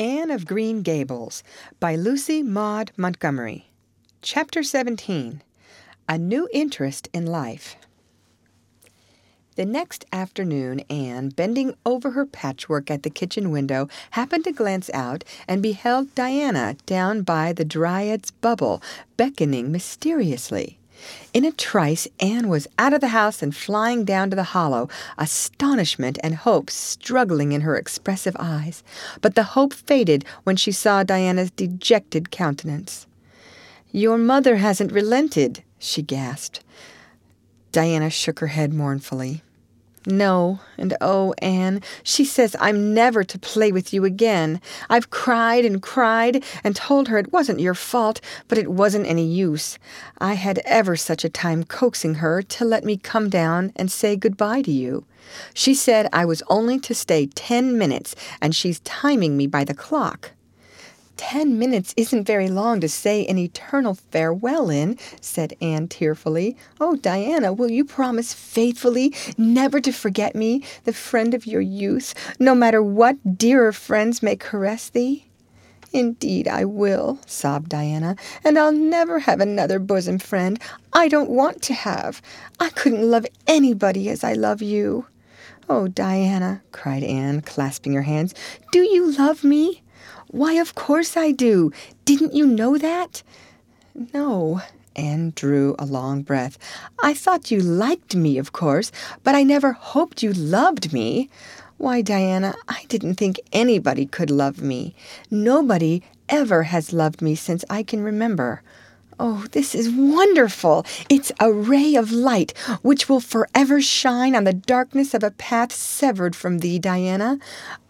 Anne of Green Gables by Lucy Maud Montgomery. Chapter 17 A New Interest in Life. The next afternoon, Anne, bending over her patchwork at the kitchen window, happened to glance out and beheld Diana down by the Dryad's bubble, beckoning mysteriously. In a trice, Anne was out of the house and flying down to the hollow, astonishment and hope struggling in her expressive eyes. But the hope faded when she saw Diana's dejected countenance. Your mother hasn't relented, she gasped. Diana shook her head mournfully. No, and oh, Anne, she says I'm never to play with you again. I've cried and cried and told her it wasn't your fault, but it wasn't any use. I had ever such a time coaxing her to let me come down and say good-bye to you. She said I was only to stay ten minutes, and she's timing me by the clock. Ten minutes isn't very long to say an eternal farewell in, said Anne tearfully. Oh, Diana, will you promise faithfully never to forget me, the friend of your youth, no matter what dearer friends may caress thee? Indeed, I will, sobbed Diana, and I'll never have another bosom friend. I don't want to have. I couldn't love anybody as I love you. Oh, Diana, cried Anne, clasping her hands, do you love me? Why, of course I do. Didn't you know that? No. Anne drew a long breath. I thought you liked me, of course, but I never hoped you loved me. Why, Diana, I didn't think anybody could love me. Nobody ever has loved me since I can remember. Oh, this is wonderful! It's a ray of light which will forever shine on the darkness of a path severed from thee, Diana.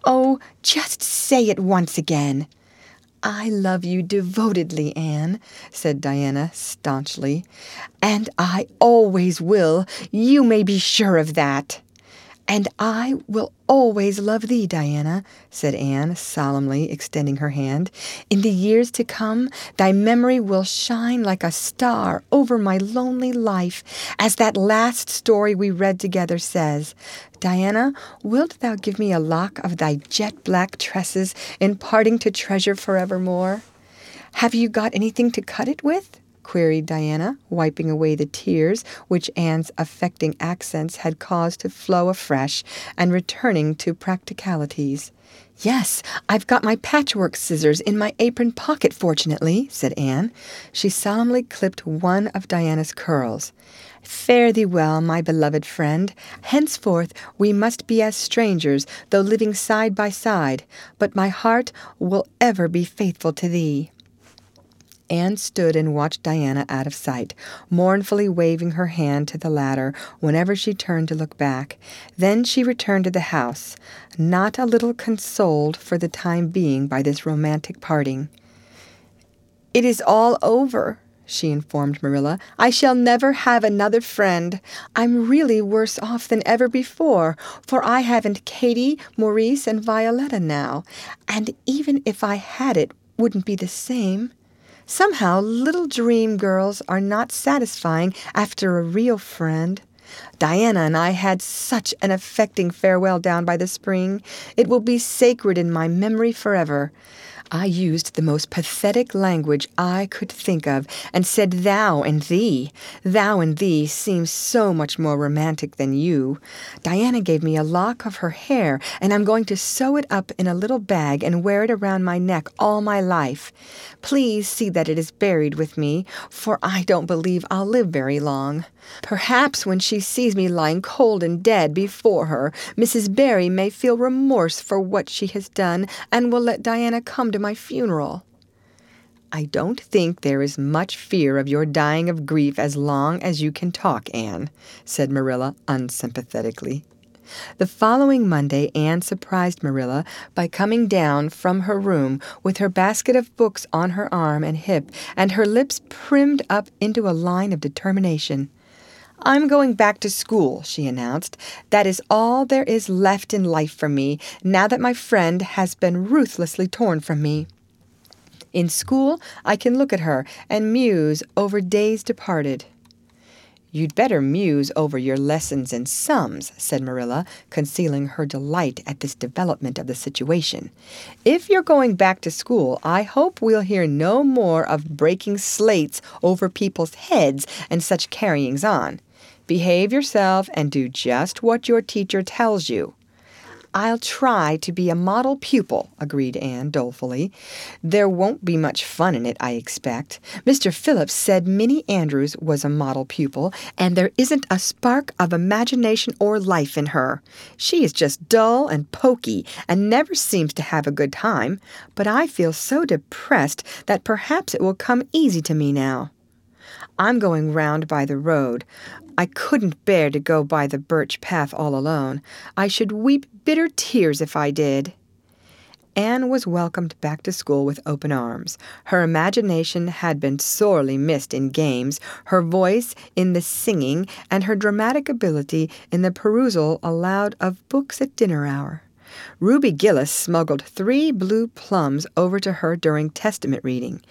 Oh, just say it once again. I love you devotedly, Anne, said Diana staunchly. And I always will. You may be sure of that. And I will always love thee, Diana, said Anne, solemnly extending her hand. In the years to come, thy memory will shine like a star over my lonely life, as that last story we read together says. Diana, wilt thou give me a lock of thy jet black tresses in parting to treasure forevermore? Have you got anything to cut it with? Queried Diana, wiping away the tears which Anne's affecting accents had caused to flow afresh and returning to practicalities. Yes, I've got my patchwork scissors in my apron pocket, fortunately, said Anne. She solemnly clipped one of Diana's curls. Fare thee well, my beloved friend. Henceforth we must be as strangers, though living side by side, but my heart will ever be faithful to thee. Anne stood and watched Diana out of sight, mournfully waving her hand to the latter whenever she turned to look back. Then she returned to the house, not a little consoled for the time being by this romantic parting. It is all over, she informed Marilla. I shall never have another friend. I'm really worse off than ever before, for I haven't Katie, Maurice, and Violetta now, and even if I had it, wouldn't be the same. Somehow, little dream girls are not satisfying after a real friend. Diana and I had such an affecting farewell down by the spring. It will be sacred in my memory forever. I used the most pathetic language I could think of and said thou and thee. Thou and thee seems so much more romantic than you. Diana gave me a lock of her hair, and I'm going to sew it up in a little bag and wear it around my neck all my life. Please see that it is buried with me, for I don't believe I'll live very long. Perhaps when she sees me lying cold and dead before her, Mrs. Barry may feel remorse for what she has done and will let Diana come to my funeral. I don't think there is much fear of your dying of grief as long as you can talk, Anne, said Marilla unsympathetically. The following Monday, Anne surprised Marilla by coming down from her room with her basket of books on her arm and hip and her lips primmed up into a line of determination. I'm going back to school, she announced. That is all there is left in life for me, now that my friend has been ruthlessly torn from me. In school, I can look at her and muse over days departed. You'd better muse over your lessons and sums, said Marilla, concealing her delight at this development of the situation. If you're going back to school, I hope we'll hear no more of breaking slates over people's heads and such carryings on. Behave yourself and do just what your teacher tells you. I'll try to be a model pupil, agreed Anne dolefully. There won't be much fun in it, I expect. Mr. Phillips said Minnie Andrews was a model pupil, and there isn't a spark of imagination or life in her. She is just dull and poky and never seems to have a good time. But I feel so depressed that perhaps it will come easy to me now. I'm going round by the road. I couldn't bear to go by the birch path all alone. I should weep bitter tears if I did. Anne was welcomed back to school with open arms. Her imagination had been sorely missed in games, her voice in the singing, and her dramatic ability in the perusal aloud of books at dinner hour. Ruby Gillis smuggled three blue plums over to her during Testament reading.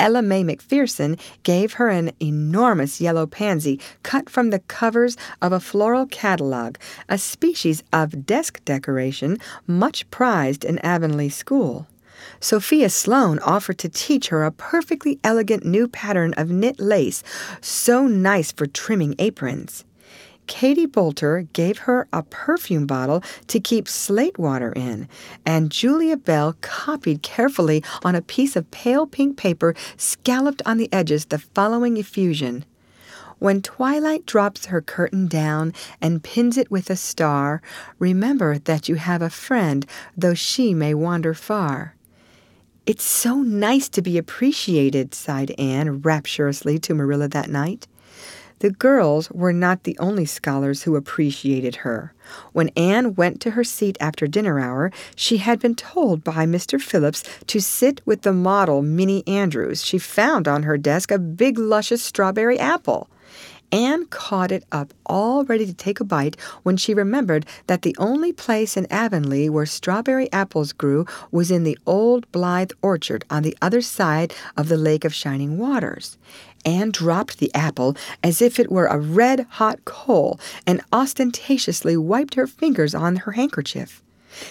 Ella May MacPherson gave her an enormous yellow pansy cut from the covers of a floral catalog, a species of desk decoration much prized in Avonlea school. Sophia Sloane offered to teach her a perfectly elegant new pattern of knit lace, so nice for trimming aprons. Katie Boulter gave her a perfume bottle to keep slate water in, and Julia Bell copied carefully on a piece of pale pink paper scalloped on the edges the following effusion. When twilight drops her curtain down and pins it with a star, remember that you have a friend, though she may wander far. It's so nice to be appreciated, sighed Anne rapturously to Marilla that night. The girls were not the only scholars who appreciated her. When Anne went to her seat after dinner hour, she had been told by Mr. Phillips to sit with the model Minnie Andrews. She found on her desk a big, luscious strawberry apple. Anne caught it up, all ready to take a bite, when she remembered that the only place in Avonlea where strawberry apples grew was in the old Blythe orchard on the other side of the Lake of Shining Waters. Anne dropped the apple as if it were a red hot coal and ostentatiously wiped her fingers on her handkerchief.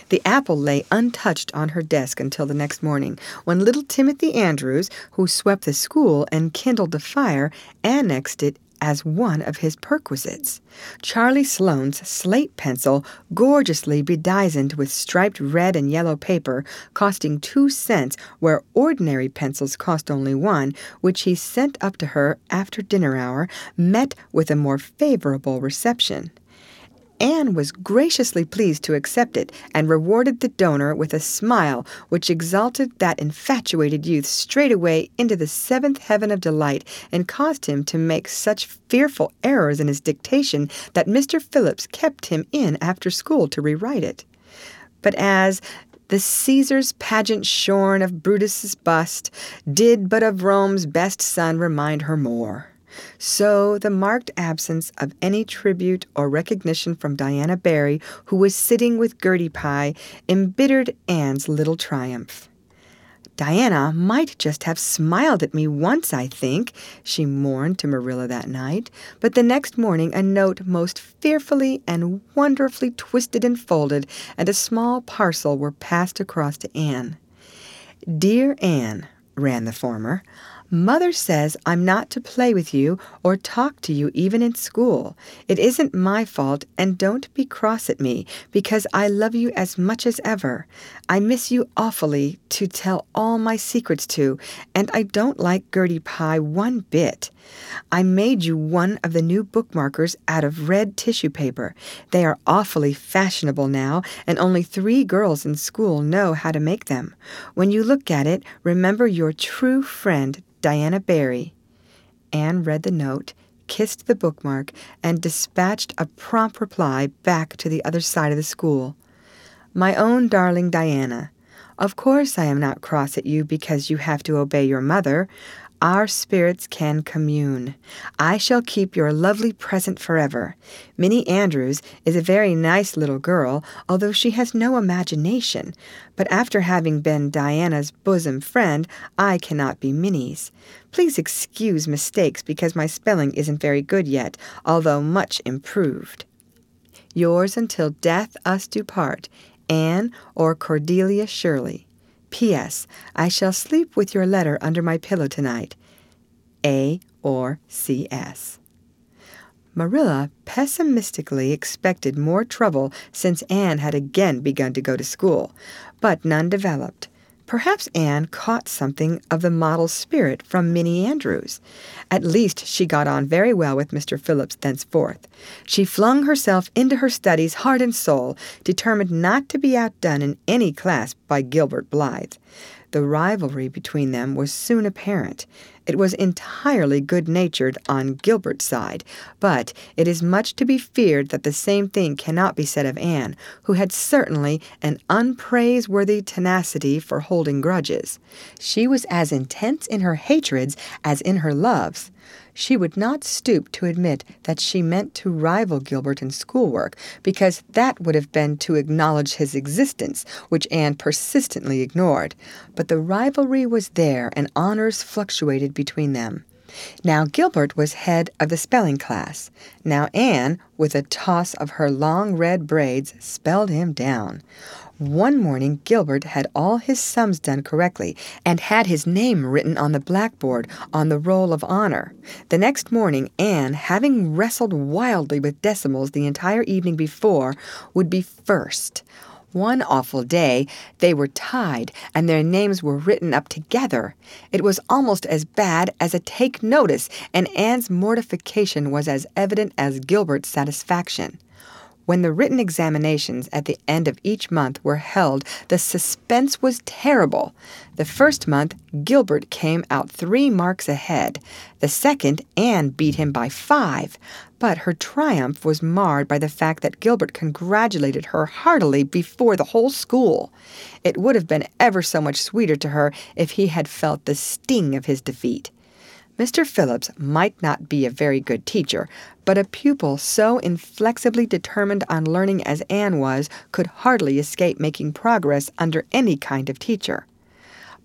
The apple lay untouched on her desk until the next morning, when little Timothy Andrews, who swept the school and kindled the fire, annexed it as one of his perquisites. Charlie Sloane's slate pencil, gorgeously bedizened with striped red and yellow paper, costing two cents where ordinary pencils cost only one, which he sent up to her after dinner hour, met with a more favorable reception. Anne was graciously pleased to accept it and rewarded the donor with a smile which exalted that infatuated youth straightway into the seventh heaven of delight and caused him to make such fearful errors in his dictation that Mr. Phillips kept him in after school to rewrite it. But as the Caesar's pageant shorn of Brutus's bust did but of Rome's best son remind her more. So the marked absence of any tribute or recognition from Diana Barry, who was sitting with Gertie Pye, embittered Anne's little triumph. Diana might just have smiled at me once, I think, she mourned to Marilla that night, but the next morning a note most fearfully and wonderfully twisted and folded and a small parcel were passed across to Anne. Dear Anne, ran the former, Mother says I'm not to play with you or talk to you even in school. It isn't my fault, and don't be cross at me because I love you as much as ever. I miss you awfully to tell all my secrets to, and I don't like Gertie Pye one bit. I made you one of the new bookmarkers out of red tissue paper. They are awfully fashionable now, and only three girls in school know how to make them. When you look at it, remember your true friend, Diana Barry. Anne read the note, kissed the bookmark, and dispatched a prompt reply back to the other side of the school. My own darling Diana, of course I am not cross at you because you have to obey your mother. Our spirits can commune. I shall keep your lovely present forever. Minnie Andrews is a very nice little girl, although she has no imagination. But after having been Diana's bosom friend, I cannot be Minnie's. Please excuse mistakes because my spelling isn't very good yet, although much improved. Yours until death us do part, Anne or Cordelia Shirley. P.S. I shall sleep with your letter under my pillow tonight. A or C.S. Marilla pessimistically expected more trouble since Anne had again begun to go to school, but none developed. Perhaps Anne caught something of the model spirit from Minnie Andrews. At least she got on very well with Mr. Phillips thenceforth. She flung herself into her studies heart and soul, determined not to be outdone in any class by Gilbert Blythe. The rivalry between them was soon apparent. It was entirely good natured on Gilbert's side, but it is much to be feared that the same thing cannot be said of Anne, who had certainly an unpraiseworthy tenacity for holding grudges. She was as intense in her hatreds as in her loves. She would not stoop to admit that she meant to rival Gilbert in schoolwork, because that would have been to acknowledge his existence, which Anne persistently ignored. But the rivalry was there, and honors fluctuated between them. Now Gilbert was head of the spelling class. Now Anne, with a toss of her long red braids, spelled him down. One morning Gilbert had all his sums done correctly and had his name written on the blackboard on the roll of honor. The next morning Anne, having wrestled wildly with decimals the entire evening before, would be first. One awful day, they were tied and their names were written up together. It was almost as bad as a take notice, and Anne's mortification was as evident as Gilbert's satisfaction. When the written examinations at the end of each month were held, the suspense was terrible. The first month, Gilbert came out three marks ahead. The second, Anne beat him by five. But her triumph was marred by the fact that Gilbert congratulated her heartily before the whole school. It would have been ever so much sweeter to her if he had felt the sting of his defeat. Mr. Phillips might not be a very good teacher, but a pupil so inflexibly determined on learning as Anne was could hardly escape making progress under any kind of teacher.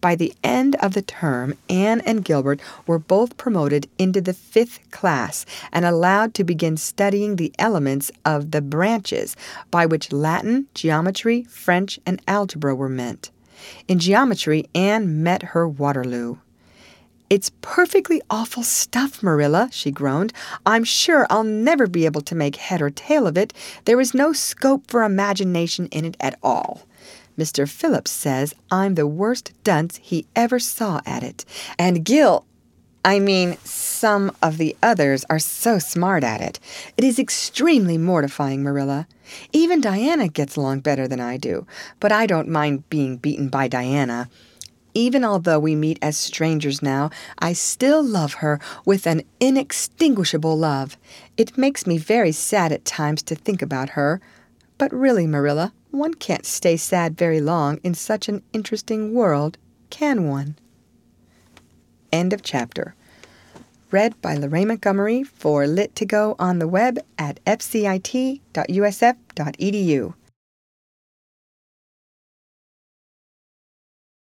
By the end of the term, Anne and Gilbert were both promoted into the fifth class and allowed to begin studying the elements of the branches by which Latin, geometry, French, and algebra were meant. In geometry, Anne met her Waterloo. It's perfectly awful stuff, Marilla, she groaned. I'm sure I'll never be able to make head or tail of it. There is no scope for imagination in it at all. Mr. Phillips says I'm the worst dunce he ever saw at it. And Gil, I mean, some of the others are so smart at it. It is extremely mortifying, Marilla. Even Diana gets along better than I do, but I don't mind being beaten by Diana. Even although we meet as strangers now, I still love her with an inextinguishable love. It makes me very sad at times to think about her. But really, Marilla, one can't stay sad very long in such an interesting world, can one? End of chapter. Read by Lorraine Montgomery for Lit2Go on the web at fcit.usf.edu.